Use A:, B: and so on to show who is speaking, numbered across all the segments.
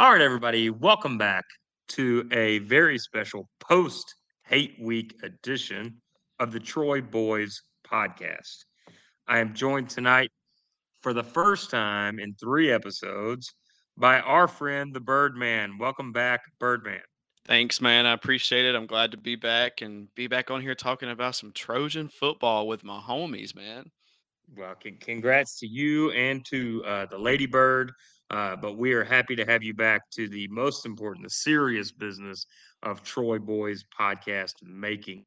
A: All right, everybody, welcome back to a very special post hate week edition of the Troy Boys podcast. I am joined tonight for the first time in three episodes by our friend, the Birdman. Welcome back, Birdman.
B: Thanks, man. I appreciate it. I'm glad to be back and be back on here talking about some Trojan football with my homies, man.
A: Well, congrats to you and to uh, the Ladybird. Uh, but we are happy to have you back to the most important, the serious business of Troy Boys podcast making.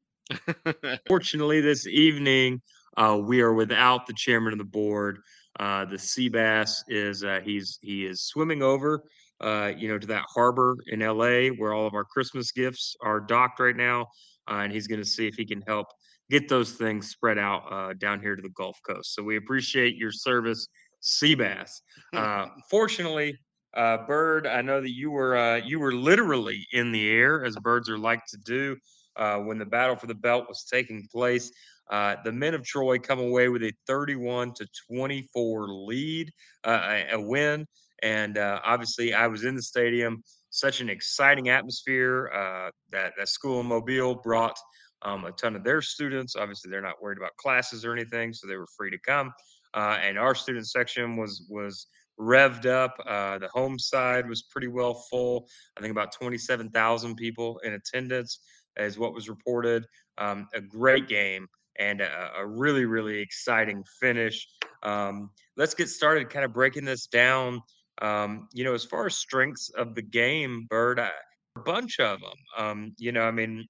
A: Fortunately, this evening uh, we are without the chairman of the board. Uh, the Seabass is uh, he's he is swimming over, uh, you know, to that harbor in LA where all of our Christmas gifts are docked right now, uh, and he's going to see if he can help get those things spread out uh, down here to the Gulf Coast. So we appreciate your service, Seabass. Uh, fortunately, uh, Bird, I know that you were uh, you were literally in the air, as birds are like to do, uh, when the battle for the belt was taking place. Uh, the men of Troy come away with a 31 to 24 lead, uh, a, a win, and uh, obviously I was in the stadium. Such an exciting atmosphere. Uh, that that school in Mobile brought um, a ton of their students. Obviously, they're not worried about classes or anything, so they were free to come. Uh, and our student section was was revved up. Uh, the home side was pretty well full. I think about 27,000 people in attendance is what was reported. Um, a great game and a, a, really, really exciting finish. Um, let's get started kind of breaking this down. Um, you know, as far as strengths of the game, Bird, I, a bunch of them. Um, you know, I mean,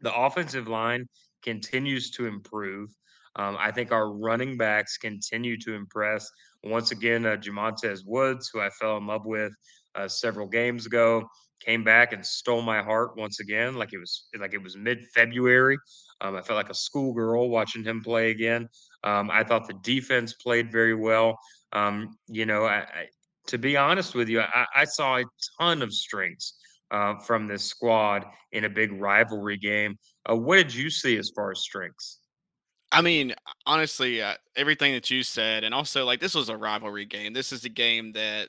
A: the offensive line continues to improve. Um, I think our running backs continue to impress. Once again, uh, Jamontez Woods, who I fell in love with uh, several games ago, came back and stole my heart once again, like it was like it was mid February. Um, I felt like a schoolgirl watching him play again. Um, I thought the defense played very well. Um, you know, I, I, to be honest with you, I, I saw a ton of strengths uh, from this squad in a big rivalry game. Uh, what did you see as far as strengths?
B: I mean, honestly, uh, everything that you said, and also like this was a rivalry game. This is a game that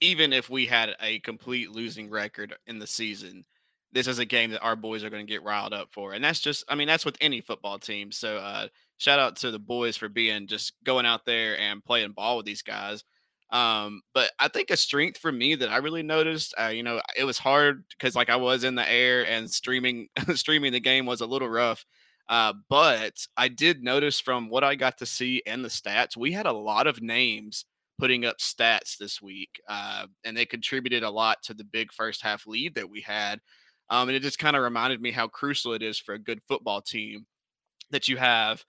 B: even if we had a complete losing record in the season, this is a game that our boys are going to get riled up for. And that's just, I mean, that's with any football team. So, uh, shout out to the boys for being just going out there and playing ball with these guys. Um, but I think a strength for me that I really noticed, uh, you know, it was hard because like I was in the air and streaming streaming the game was a little rough. Uh, but I did notice from what I got to see and the stats, we had a lot of names putting up stats this week, uh, and they contributed a lot to the big first half lead that we had. Um, and it just kind of reminded me how crucial it is for a good football team that you have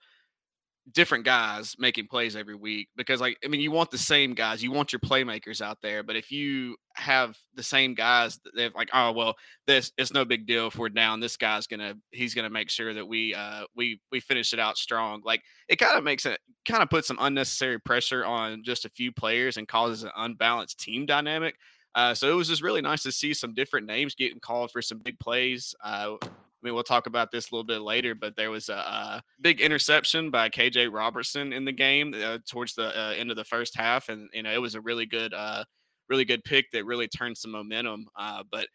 B: different guys making plays every week because like I mean you want the same guys you want your playmakers out there but if you have the same guys they're like oh well this it's no big deal if we're down this guy's gonna he's gonna make sure that we uh we we finish it out strong like it kind of makes it kind of puts some unnecessary pressure on just a few players and causes an unbalanced team dynamic uh, so it was just really nice to see some different names getting called for some big plays. Uh, I mean, we'll talk about this a little bit later, but there was a, a big interception by KJ Robertson in the game uh, towards the uh, end of the first half, and you know it was a really good, uh, really good pick that really turned some momentum. Uh, but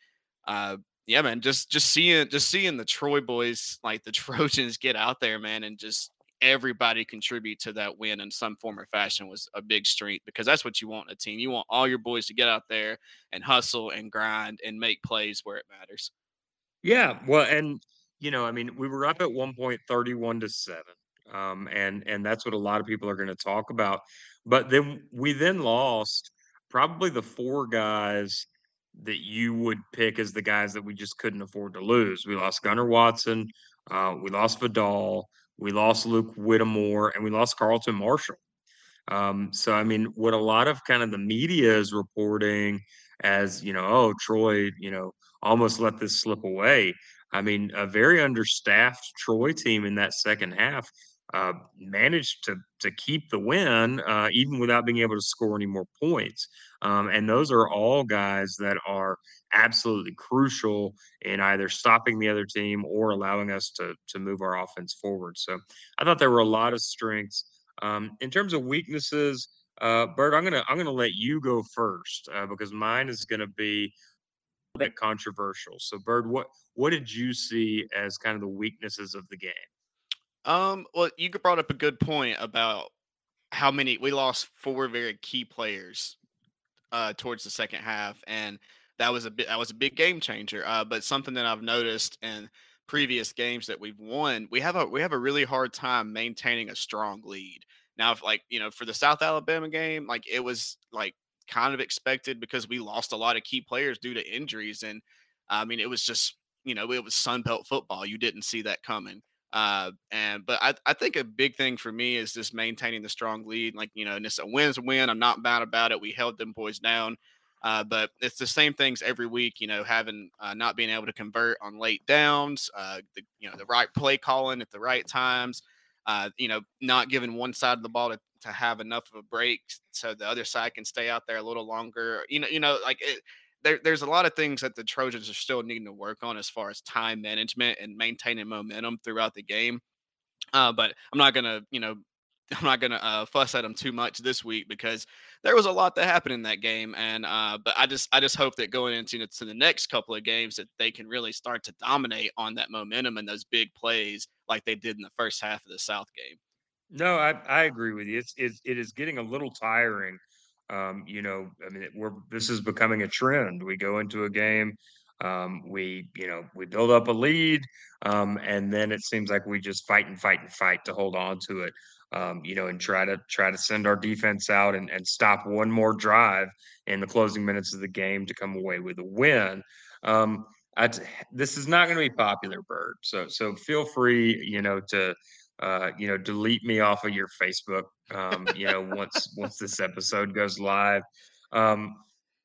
B: uh, yeah, man, just just seeing just seeing the Troy boys, like the Trojans, get out there, man, and just everybody contribute to that win in some form or fashion was a big strength because that's what you want in a team. You want all your boys to get out there and hustle and grind and make plays where it matters.
A: Yeah, well, and you know, I mean, we were up at one point 31 to 7. Um, and and that's what a lot of people are going to talk about. But then we then lost probably the four guys that you would pick as the guys that we just couldn't afford to lose. We lost Gunnar Watson, uh, we lost Vidal, we lost Luke Whittemore, and we lost Carlton Martial. Um, so I mean, what a lot of kind of the media is reporting as you know, oh Troy, you know, almost let this slip away. I mean, a very understaffed Troy team in that second half uh, managed to to keep the win uh, even without being able to score any more points. Um, and those are all guys that are absolutely crucial in either stopping the other team or allowing us to to move our offense forward. So I thought there were a lot of strengths. Um, in terms of weaknesses, Uh, Bird, I'm gonna I'm gonna let you go first uh, because mine is gonna be bit controversial. So, Bird, what what did you see as kind of the weaknesses of the game?
B: Um, well, you brought up a good point about how many we lost four very key players uh, towards the second half, and that was a bit that was a big game changer. Uh, but something that I've noticed in previous games that we've won, we have a we have a really hard time maintaining a strong lead. Now, if like you know, for the South Alabama game, like it was like kind of expected because we lost a lot of key players due to injuries, and I mean, it was just you know, it was Sun Belt football. You didn't see that coming. Uh, and but I, I think a big thing for me is just maintaining the strong lead. Like you know, and it's a win's a win. I'm not bad about it. We held them boys down. Uh, but it's the same things every week, you know, having uh, not being able to convert on late downs, uh, the, you know, the right play calling at the right times, uh, you know, not giving one side of the ball to, to have enough of a break so the other side can stay out there a little longer. You know, you know, like it, there, there's a lot of things that the Trojans are still needing to work on as far as time management and maintaining momentum throughout the game. Uh, but I'm not gonna, you know, I'm not gonna uh, fuss at them too much this week because there was a lot that happened in that game, and uh, but I just I just hope that going into to the next couple of games that they can really start to dominate on that momentum and those big plays like they did in the first half of the South game.
A: No, I I agree with you. It's it's it is getting a little tiring. Um, you know, I mean, we're this is becoming a trend. We go into a game, um, we you know we build up a lead, um, and then it seems like we just fight and fight and fight to hold on to it. Um, you know, and try to try to send our defense out and, and stop one more drive in the closing minutes of the game to come away with a win. Um, I, this is not going to be popular, Bird. So so feel free, you know, to uh, you know, delete me off of your Facebook. Um, you know, once once this episode goes live. Um,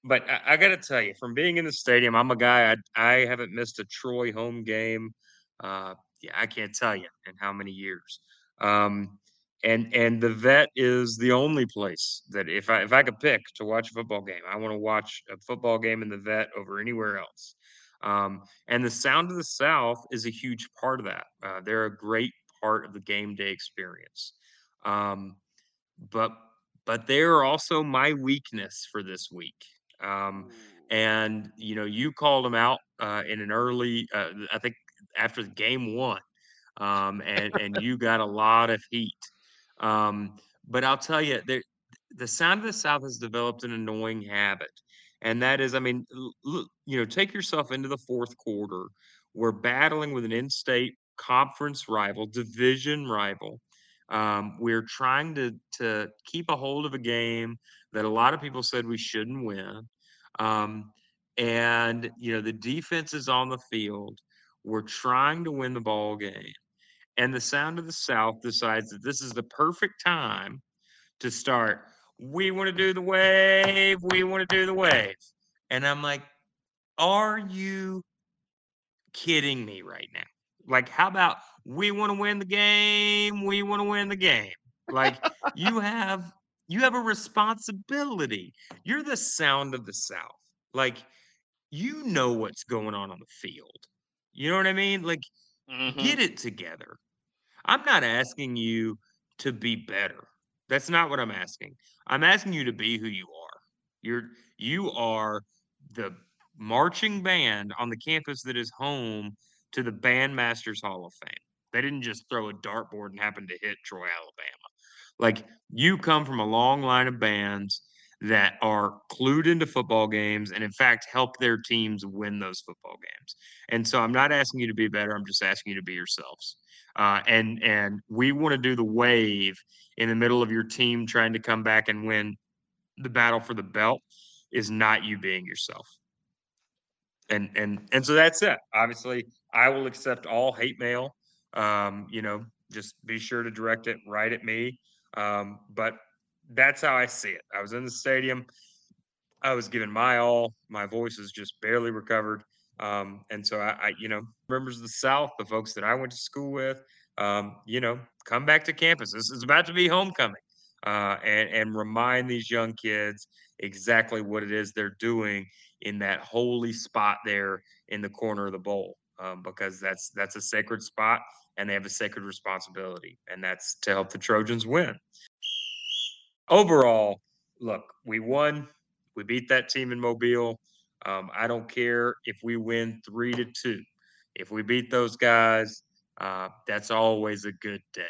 A: but I, I got to tell you, from being in the stadium, I'm a guy. I I haven't missed a Troy home game. Uh, yeah, I can't tell you in how many years. Um, and and the vet is the only place that if I if I could pick to watch a football game, I want to watch a football game in the vet over anywhere else. Um, and the sound of the South is a huge part of that. Uh, they're a great part of the game day experience. Um, but but they are also my weakness for this week. Um, and you know, you called them out uh, in an early, uh, I think after game one, um, and and you got a lot of heat. Um, but I'll tell you, the sound of the South has developed an annoying habit, and that is, I mean, you know, take yourself into the fourth quarter. We're battling with an in-state conference rival, division rival. Um, we're trying to to keep a hold of a game that a lot of people said we shouldn't win. Um, and you know the defense is on the field. We're trying to win the ball game, and the sound of the South decides that this is the perfect time to start. We want to do the wave. We want to do the wave, and I'm like, are you kidding me right now? Like, how about we want to win the game? We want to win the game. Like, you have you have a responsibility. You're the sound of the South. Like, you know what's going on on the field. You know what I mean? Like,
B: Mm-hmm.
A: get it together. I'm not asking you to be better. That's not what I'm asking. I'm asking you to be who you are. You're you are the marching band on the campus that is home to the Bandmasters Hall of Fame. They didn't just throw a dartboard and happen to hit Troy, Alabama. Like you come from a long line of bands that are clued into football games and in fact help their teams win those football games. And so I'm not asking you to be better, I'm just asking you to be yourselves. Uh, and and we want to do the wave in the middle of your team trying to come back and win the battle for the belt is not you being yourself. And and and so that's it. Obviously, I will accept all hate mail. Um, you know, just be sure to direct it right at me. Um, but that's how I see it. I was in the stadium. I was giving my all. My voice is just barely recovered. Um, and so I, I, you know, members of the South, the folks that I went to school with, um, you know, come back to campus. This is about to be homecoming, uh, and and remind these young kids exactly what it is they're doing in that holy spot there in the corner of the bowl, um, because that's that's a sacred spot, and they have a sacred responsibility, and that's to help the Trojans win. overall, look, we won. We beat that team in Mobile. Um, I don't care if we win three to two. If we beat those guys, uh, that's always a good day.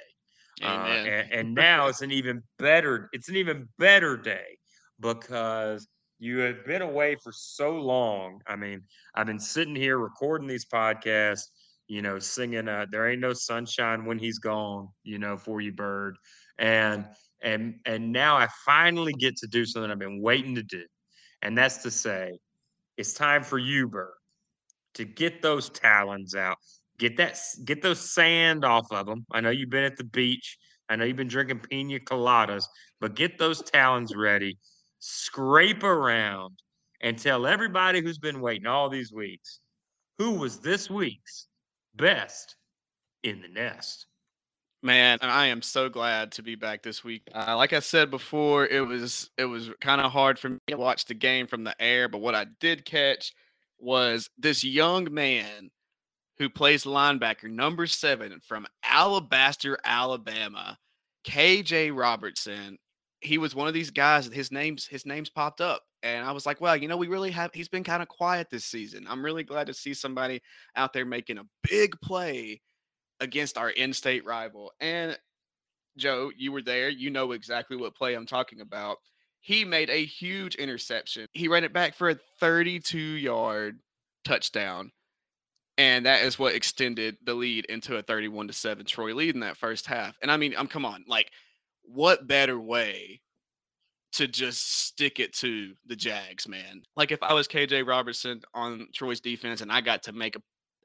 A: Uh, and, and now it's an even better. It's an even better day because you have been away for so long. I mean, I've been sitting here recording these podcasts, you know, singing uh, "There Ain't No Sunshine When He's Gone," you know, for you, Bird, and and and now I finally get to do something I've been waiting to do, and that's to say, it's time for you, Bird, to get those talons out, get that, get those sand off of them. I know you've been at the beach. I know you've been drinking pina coladas, but get those talons ready, scrape around, and tell everybody who's been waiting all these weeks who was this week's best in the nest.
B: Man, I am so glad to be back this week. Uh, like I said before, it was it was kind of hard for me to watch the game from the air, but what I did catch was this young man who plays linebacker number 7 from Alabaster, Alabama, KJ Robertson. He was one of these guys his name's his name's popped up and I was like, well, you know, we really have he's been kind of quiet this season. I'm really glad to see somebody out there making a big play against our in-state rival. And Joe, you were there. You know exactly what play I'm talking about. He made a huge interception. He ran it back for a 32 yard touchdown. And that is what extended the lead into a 31 to 7 Troy lead in that first half. And I mean, I'm come on, like, what better way to just stick it to the Jags, man? Like, if I was KJ Robertson on Troy's defense and I got to make a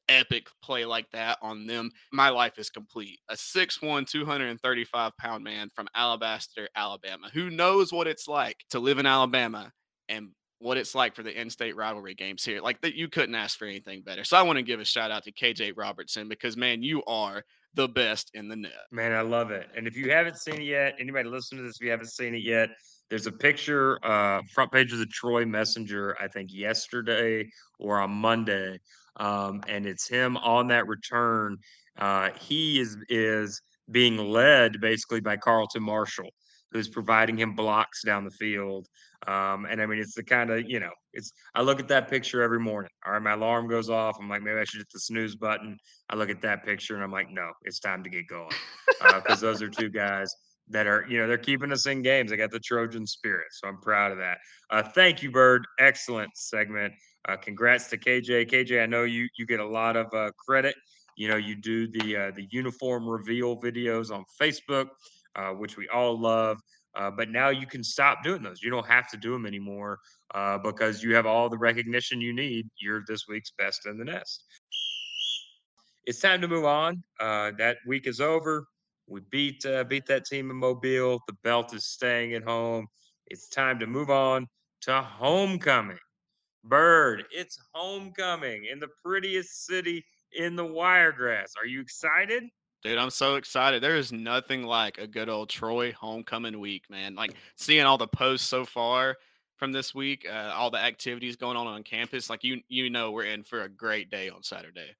B: epic play like that on them, my life is complete. A 6'1, 235 pound man from Alabaster, Alabama, who knows what it's like to live in Alabama and what it's like for the in-state rivalry games here. Like that, you couldn't ask for anything better. So I want to give a shout out to KJ Robertson because man, you are the best in the net.
A: Man, I love it. And if you haven't seen it yet, anybody listening to this, if you haven't seen it yet, there's a picture, uh, front page of the Troy Messenger, I think yesterday or on Monday, um, and it's him on that return. Uh, he is is being led basically by Carlton Martial, who's providing him blocks down the field. Um, and I mean, it's the kind of you know, it's. I look at that picture every morning. All right, my alarm goes off. I'm like, maybe I should hit the snooze button. I look at that picture and I'm like, no, it's time to get going because uh, those are two guys that are, you know, they're keeping us in games. They got the Trojan spirit, so I'm proud of that. Uh, thank you, Bird. Excellent segment. Uh, congrats to KJ. KJ, I know you you get a lot of uh, credit. You know, you do the uh, the uniform reveal videos on Facebook, uh, which we all love. Uh, but now you can stop doing those. You don't have to do them anymore uh, because you have all the recognition you need. You're this week's best in the nest. It's time to move on. that week is over. We beat beat that team in Mobile. The belt is staying at home. It's time to move on to homecoming. Bird, it's homecoming in the prettiest city in the Wiregrass. Are you excited?
B: Dude, I'm so excited. There is nothing like a good old Troy homecoming week, man. Like seeing all the posts so far from this week, uh, all the activities going on on campus. Like you, you know, we're in for a great day on Saturday.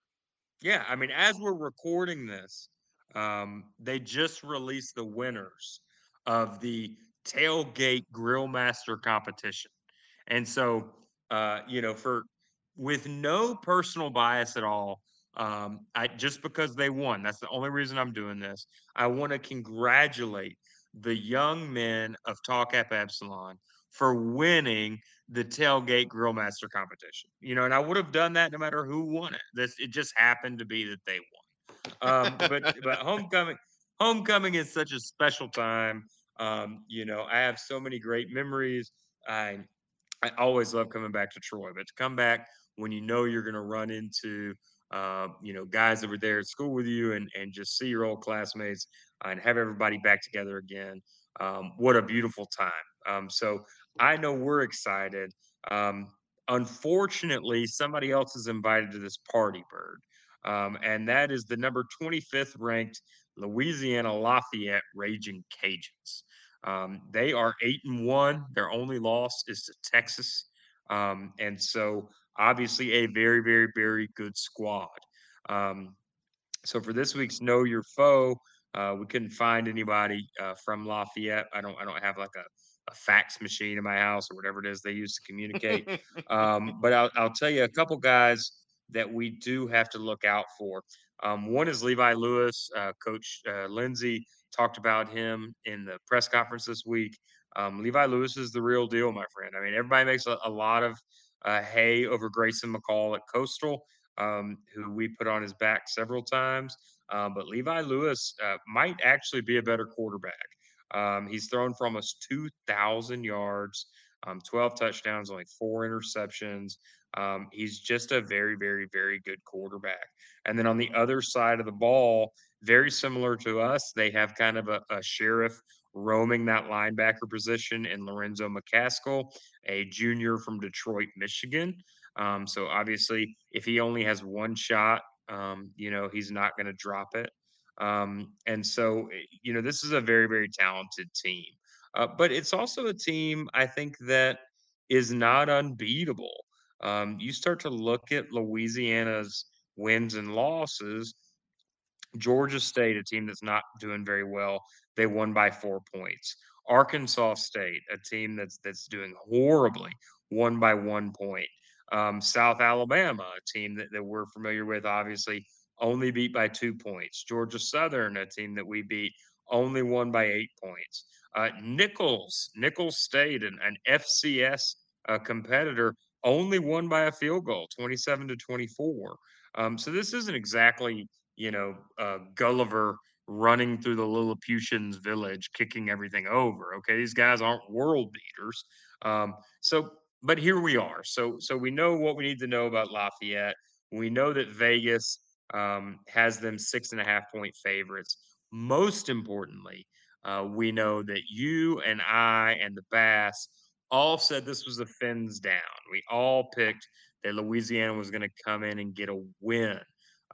A: Yeah, I mean, as we're recording this, um, they just released the winners of the tailgate grill master competition, and so uh, you know, for with no personal bias at all. Um, I just because they won. That's the only reason I'm doing this. I want to congratulate the young men of Tau Kappa Epsilon for winning the tailgate grill master competition. You know, and I would have done that no matter who won it. This it just happened to be that they won. Um, but but homecoming homecoming is such a special time. Um, you know, I have so many great memories. I I always love coming back to Troy, but to come back when you know you're going to run into, uh, you know, guys that were there at school with you and, and just see your old classmates uh, and have everybody back together again. Um, what a beautiful time. Um, so I know we're excited. Um, unfortunately, somebody else is invited to this party, Bird. Um, and that is the number 25th ranked Louisiana Lafayette Raging Cajuns. Um, they are eight and one. Their only loss is to Texas, um, and so obviously a very, very, very good squad. Um, so for this week's Know Your Foe, Uh, we couldn't find anybody uh, from Lafayette. I don't I don't have like a, a fax machine in my house or whatever it is they use to communicate. Um, but I'll, I'll tell you a couple guys that we do have to look out for. Um, one is Levi Lewis. Uh, Coach uh, Lindsey talked about him in the press conference this week. Um, Levi Lewis is the real deal, my friend. I mean, everybody makes a, a lot of uh, hay over Grayson McCall at Coastal, um, who we put on his back several times. Um, but Levi Lewis uh, might actually be a better quarterback. Um, he's thrown for almost 2,000 yards, um, 12 touchdowns, only four interceptions. Um, he's just a very, very, very good quarterback. And then on the other side of the ball, very similar to us, they have kind of a, a sheriff roaming that linebacker position in Lorenzo McCaskill, a junior from Detroit, Michigan. Um, so obviously, if he only has one shot, um, you know, he's not going to drop it. Um, and so, eh, you know, this is a very, very talented team. Uh, but it's also a team I think that is not unbeatable. Um, you start to look at Louisiana's wins and losses. Georgia State, a team that's not doing very well, they won by four points. Arkansas State, a team that's that's doing horribly, won by one point. Um, South Alabama, a team that, that we're familiar with, obviously only beat by two points. Georgia Southern, a team that we beat, only won by eight points. Uh, Nicholls, Nicholls State, an, an FCS uh, competitor, only won by a field goal, 27 to 24. Um, so this isn't exactly, you know, uh, Gulliver running through the Lilliputians village, kicking everything over. Okay, these guys aren't world beaters. Um, so, but here we are. So, so we know what we need to know about Lafayette. We know that Vegas um, has them six and a half point favorites. Most importantly, uh, we know that you and I and the Bass all said this was a fins down. We all picked that Louisiana was going to come in and get a win,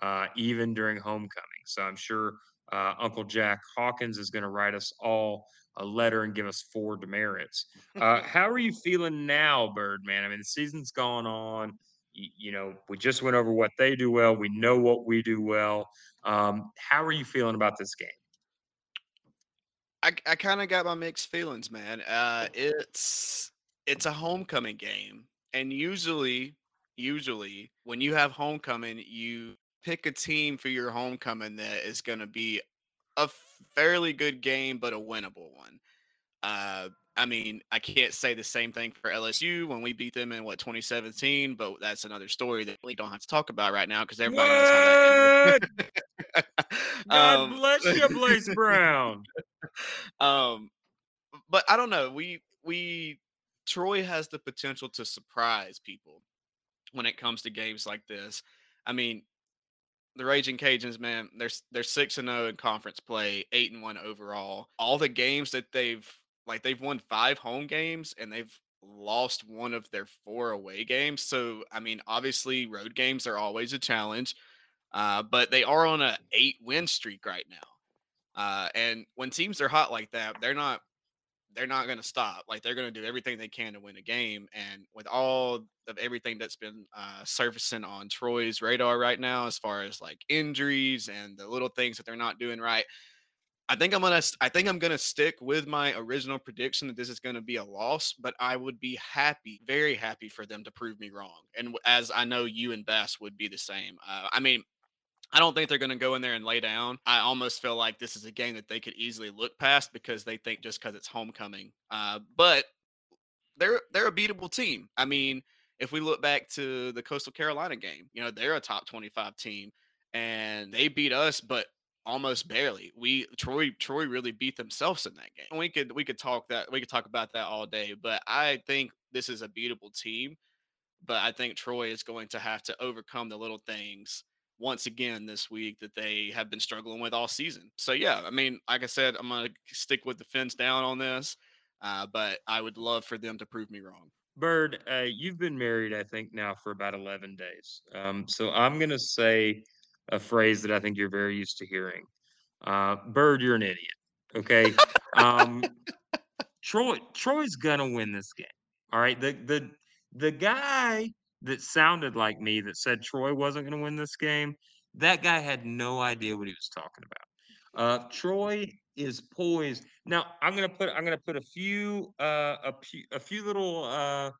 A: uh, even during homecoming. So I'm sure uh, Uncle Jack Hawkins is going to write us all a letter and give us four demerits. Uh, how are you feeling now, Birdman? I mean, the season's gone on. You, know, we just went over what they do well. We know what we do well. Um, how are you feeling about this game?
B: I, I kind of got my mixed feelings, man. Uh, it's it's a homecoming game, and usually, usually when you have homecoming, you pick a team for your homecoming that is going to be a fairly good game, but a winnable one. Uh, I mean, I can't say the same thing for LSU when we beat them in what 2017, but that's another story that we don't have to talk about right now because everybody what? knows how that.
A: God um, bless you, Blace Brown.
B: um, but I don't know. We we Troy has the potential to surprise people when it comes to games like this. I mean, the Raging Cajuns, man, they're they're six and zero oh in conference play, eight and one overall. All the games that they've like they've won five home games and they've lost one of their four away games. So I mean, obviously, road games are always a challenge, uh, but they are on a eight win streak right now. Uh, and when teams are hot like that, they're not they're not going to stop. Like they're going to do everything they can to win a game. And with all of everything that's been uh, surfacing on Troy's radar right now, as far as like injuries and the little things that they're not doing right, I think I'm gonna. I think I'm gonna stick with my original prediction that this is to be a loss. But I would be happy, very happy for them to prove me wrong. And as I know you and Bass would be the same. Uh, I mean, I don't think they're going to go in there and lay down. I almost feel like this is a game that they could easily look past because they think just because it's homecoming. Uh, but they're they're a beatable team. I mean, if we look back to the Coastal Carolina game, you know they're a top twenty five team, and they beat us, but almost barely. We Troy Troy really beat themselves in that game. We could we could talk that we could talk about that all day, but I think this is a beatable team. But I think Troy is going to have to overcome the little things once again this week that they have been struggling with all season. So yeah, I mean, like I said, I'm gonna stick with the fence down on this, uh, but I would love for them to prove me wrong.
A: Bird, uh, you've been married, I think, now for about 11 days. Um, so I'm gonna say a phrase that I think you're very used to hearing. Uh, Bird, you're an idiot. Okay. um, Troy, Troy's gonna win this game. All right. The the the guy that sounded like me that said Troy wasn't to win this game, that guy had no idea what he was talking about. Uh, Troy is poised. Now I'm gonna put I'm gonna put a few uh, a few a few little uh,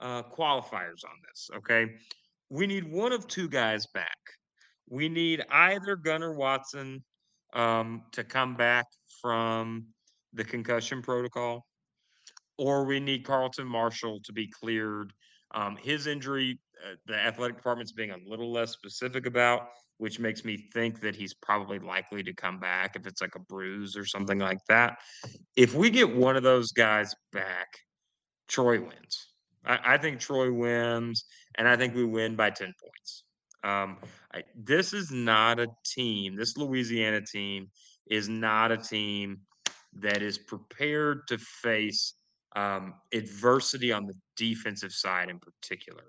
A: uh, qualifiers on this. Okay, we need one of two guys back. We need either Gunnar Watson um, to come back from the concussion protocol, or we need Carlton Martial to be cleared. Um, his injury, uh, the athletic department's being a little less specific about, which makes me think that he's probably likely to come back if it's like a bruise or something like that. If we get one of those guys back, Troy wins. I, I think Troy wins, and I think we win by 10 points. Um, I, this is not a team, this Louisiana team is not a team that is prepared to face um, adversity on the defensive side in particular.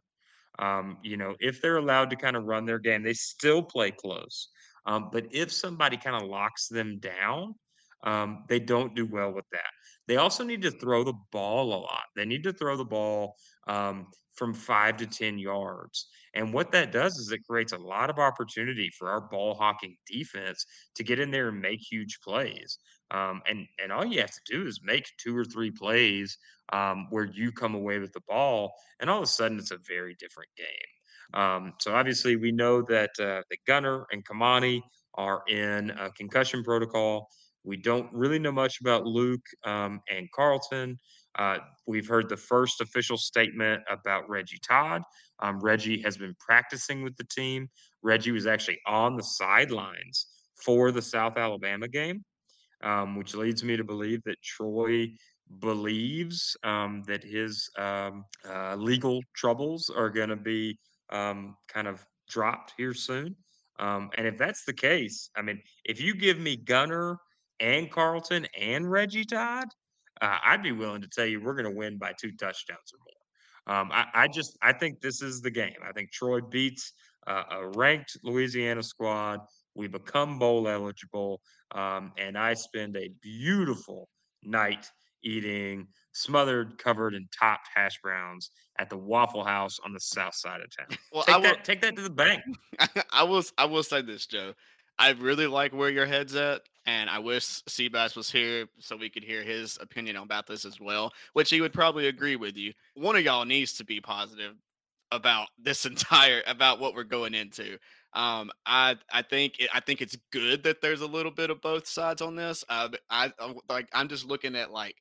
A: Um, you know, if they're allowed to kind of run their game, they still play close. Um, but if somebody kind of locks them down, um, they don't do well with that. They also need to throw the ball a lot. They need to throw the ball um, from five to 10 yards. And what that does is it creates a lot of opportunity for our ball hawking defense to get in there and make huge plays. Um, and and all you have to do is make two or three plays um, where you come away with the ball, and all of a sudden it's a very different game. Um, so obviously we know that uh, the Gunnar and Kimani are in a concussion protocol. We don't really know much about Luke um, and Carlton. Uh, we've heard the first official statement about Reggie Todd. Um, Reggie has been practicing with the team. Reggie was actually on the sidelines for the South Alabama game um, which leads me to believe that Troy believes um, that his um, uh, legal troubles are going to be um, kind of dropped here soon. Um, and if that's the case, I mean, if you give me Gunnar and Carlton and Reggie Todd, uh, I'd be willing to tell you we're going to win by two touchdowns or more. Um, I, I, just I think this is the game. I think Troy beats uh, a ranked Louisiana squad. We become bowl eligible. Um, and I spend a beautiful night eating smothered, covered in topped hash browns at the Waffle House on the south side of town. Well, take I will, that, take that to the bank.
B: I will, I will say this, Joe. I really like where your head's at, and I wish Seabass was here so we could hear his opinion about this as well, which he would probably agree with you. One of y'all needs to be positive about this entire about what we're going into. Um, I I think it, I think it's good that there's a little bit of both sides on this. Uh, I, I like I'm just looking at like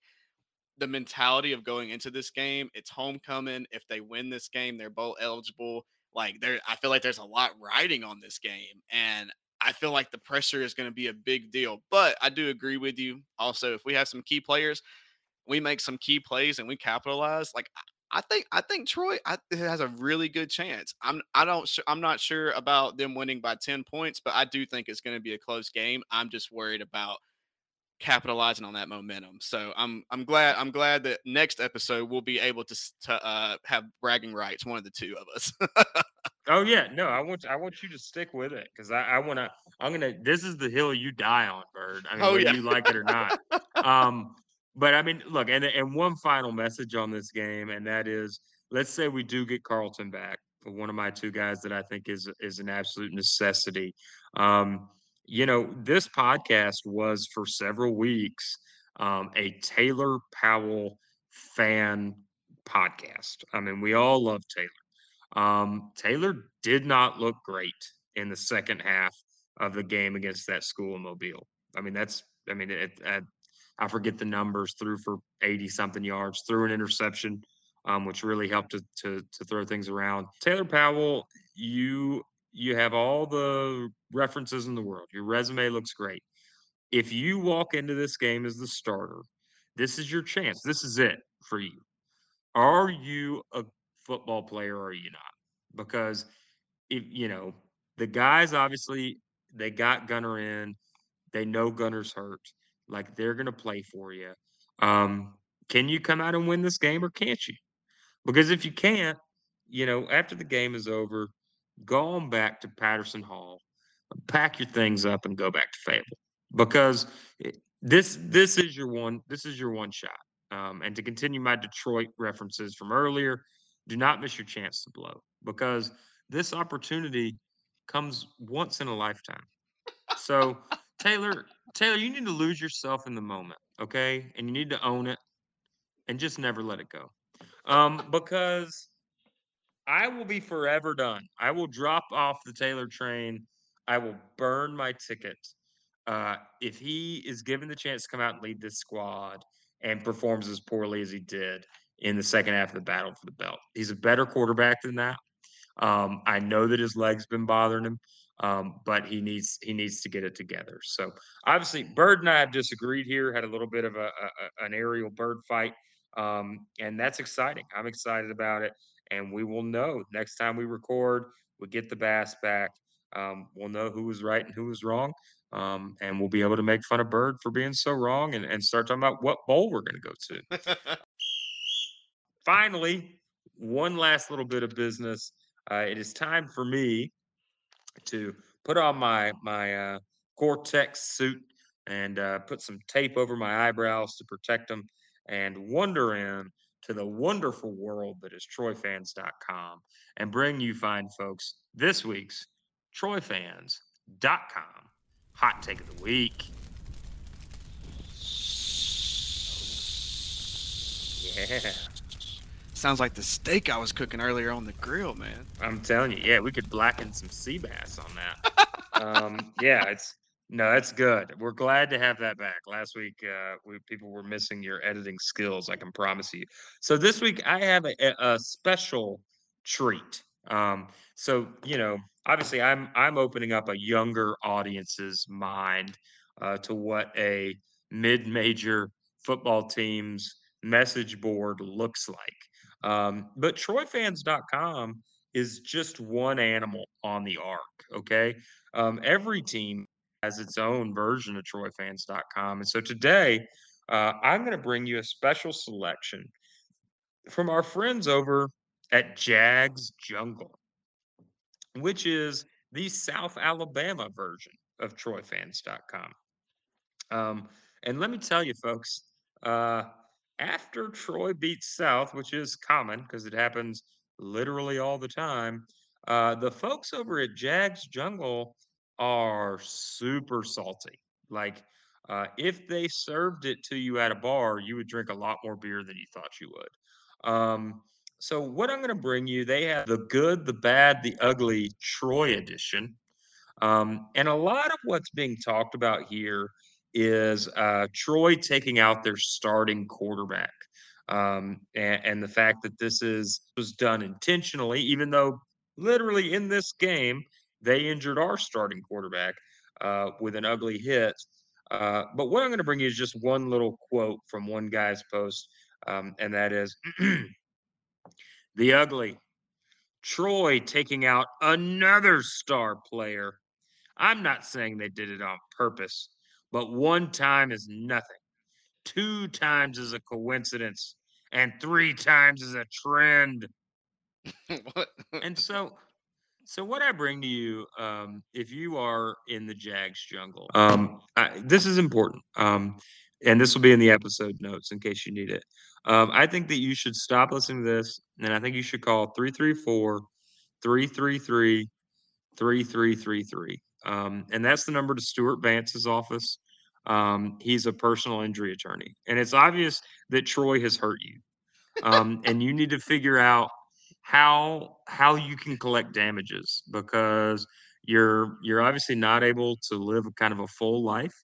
B: the mentality of going into this game. It's homecoming. If they win this game, they're both eligible. Like there, I feel like there's a lot riding on this game, and I feel like the pressure is going to be a big deal. But I do agree with you. Also, if we have some key players, we make some key plays and we capitalize. Like I think I think Troy I, has a really good chance. I'm I don't I'm not sure about them winning by 10 points, but I do think it's going to be a close game. I'm just worried about capitalizing on that momentum. So I'm I'm glad I'm glad that next episode we'll be able to to uh, have bragging rights, one of the two of us.
A: oh yeah, no, I want I want you to stick with it because I, I want to. I'm gonna. This is the hill you die on, Bird. I mean, oh, whether yeah. you like it or not. um, but I mean, look, and and one final message on this game, and that is, let's say we do get Carlton back, one of my two guys that I think is is an absolute necessity. Um, you know, this podcast was for several weeks um, a Taylor Powell fan podcast. I mean, we all love Taylor. Um, Taylor did not look great in the second half of the game against that school in Mobile. I mean, that's I mean, it, it, I forget the numbers, threw for 80 something yards, threw an interception, um, which really helped to, to, to throw things around. Taylor Powell, you you have all the references in the world. Your resume looks great. If you walk into this game as the starter, this is your chance. This is it for you. Are you a football player or are you not? Because if you know the guys obviously they got Gunnar in, they know Gunnar's hurt. Like they're to play for you. Um, can you come out and win this game or can't you? Because if you can't, you know, after the game is over, go on back to Patterson Hall, pack your things up, and go back to Fable Because this this is your one this is your one shot. Um, and to continue my Detroit references from earlier, do not miss your chance to blow because this opportunity comes once in a lifetime. So Taylor, Taylor, you need to lose yourself in the moment, okay? And you need to own it and just never let it go. Um, because I will be forever done. I will drop off the Taylor train. I will burn my ticket. Uh, if he is given the chance to come out and lead this squad and performs as poorly as he did in the second half of the battle for the belt, he's a better quarterback than that. Um, I know that his legs been bothering him, um, but he needs he needs to get it together. So obviously, Bird and I have disagreed here. Had a little bit of a, a an aerial bird fight, um, and that's exciting. I'm excited about it, and we will know next time we record. We get the bass back. Um, we'll know who was right and who was wrong, um, and we'll be able to make fun of Bird for being so wrong, and, and start talking about what bowl we're going to go to. Finally, one last little bit of business. Uh, it is time for me to put on my my uh, Gore-Tex suit and uh, put some tape over my eyebrows to protect them, and wander in to the wonderful world that is TroyFans.com and bring you fine folks this week's TroyFans.com hot take of the week. Yeah.
B: Sounds like the steak I was cooking earlier on the grill, man.
A: I'm telling you, yeah, we could blacken some sea bass on that. um, yeah, it's no, that's good. We're glad to have that back. Last week, uh, we people were missing your editing skills. I can promise you. So this week, I have a, a special treat. Um, so you know, obviously, I'm I'm opening up a younger audience's mind uh, to what a mid-major football team's message board looks like. Um, but TroyFans.com is just one animal on the ark. Okay. Um, every team has its own version of TroyFans.com. And so today, uh, I'm going to bring you a special selection from our friends over at Jags Jungle, which is the South Alabama version of TroyFans.com. Um, and let me tell you, folks, uh, after Troy beats South, which is common because it happens literally all the time, uh, the folks over at Jags Jungle are super salty. Like, uh, if they served it to you at a bar, you would drink a lot more beer than you thought you would. Um, so, what I'm going to bring you, they have the good, the bad, the ugly Troy edition. Um, and a lot of what's being talked about here is uh, Troy taking out their starting quarterback. Um, and, and, the fact that this is was done intentionally, even though literally in this game they injured our starting quarterback uh, with an ugly hit. Uh, but what I'm going to bring you is just one little quote from one guy's post, um, and that is the ugly Troy taking out another star player. I'm not saying they did it on purpose but one time is nothing. Two times is a coincidence, and three times is a trend. and so, so what I bring to you, um, if you are in the Jags jungle, um, I, this is important, um, and this will be in the episode notes in case you need it. Um, I think that you should stop listening to this, and I think you should call 334 333 3333. Um, and that's the number to Stuart Vance's office. Um, he's a personal injury attorney, and it's obvious that Troy has hurt you, um, and you need to figure out how how you can collect damages because you're you're obviously not able to live kind of a full life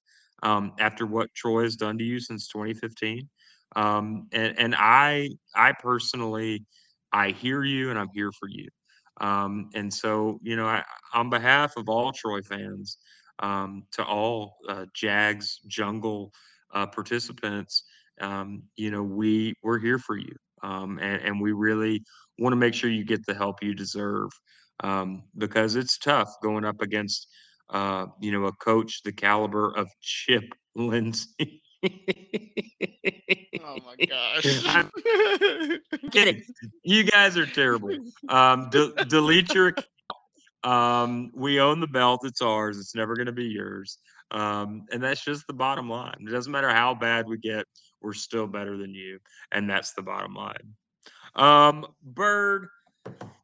A: um, after what Troy has done to you since 2015. Um, and and I I personally I hear you and I'm here for you. Um, and so you know I, on behalf of all Troy fans, um, to all uh, Jags Jungle uh, participants. Um, you know, we we're here for you, um, and, and, we really want to make sure you get the help you deserve um, because it's tough going up against uh, you know a coach the caliber of Chip Lindsey.
B: Oh my gosh!
A: Kidding. You guys are terrible. Um, de- delete your um, we own the belt. It's ours. It's never going to be yours. Um, and that's just the bottom line. It doesn't matter how bad we get, we're still better than you. And that's the bottom line. Um, Bird,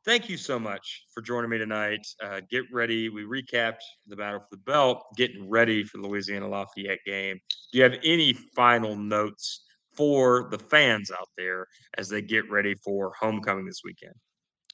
A: thank you so much for joining me tonight. Uh, get ready. We recapped the battle for the belt, getting ready for the Louisiana Lafayette game. Do you have any final notes for the fans out there as they get ready for homecoming this weekend?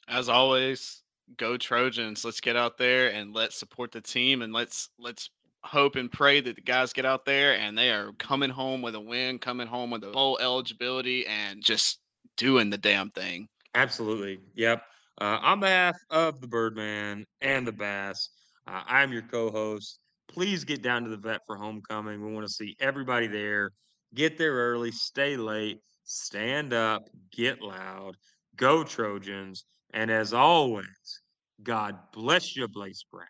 B: As always, go Trojans. Let's get out there and let's support the team and let's let's hope and pray that the guys get out there and they are coming home with a win, coming home with a bowl eligibility and just doing the damn thing.
A: Absolutely. Yep. Uh, on behalf of the Birdman and the Bass, uh, I'm your co host. Please get down to the vet for homecoming. We want to see everybody there. Get there early, mm-hmm. stay late, stand up, get loud, go Trojans. And as always, God bless you, Blace Brown.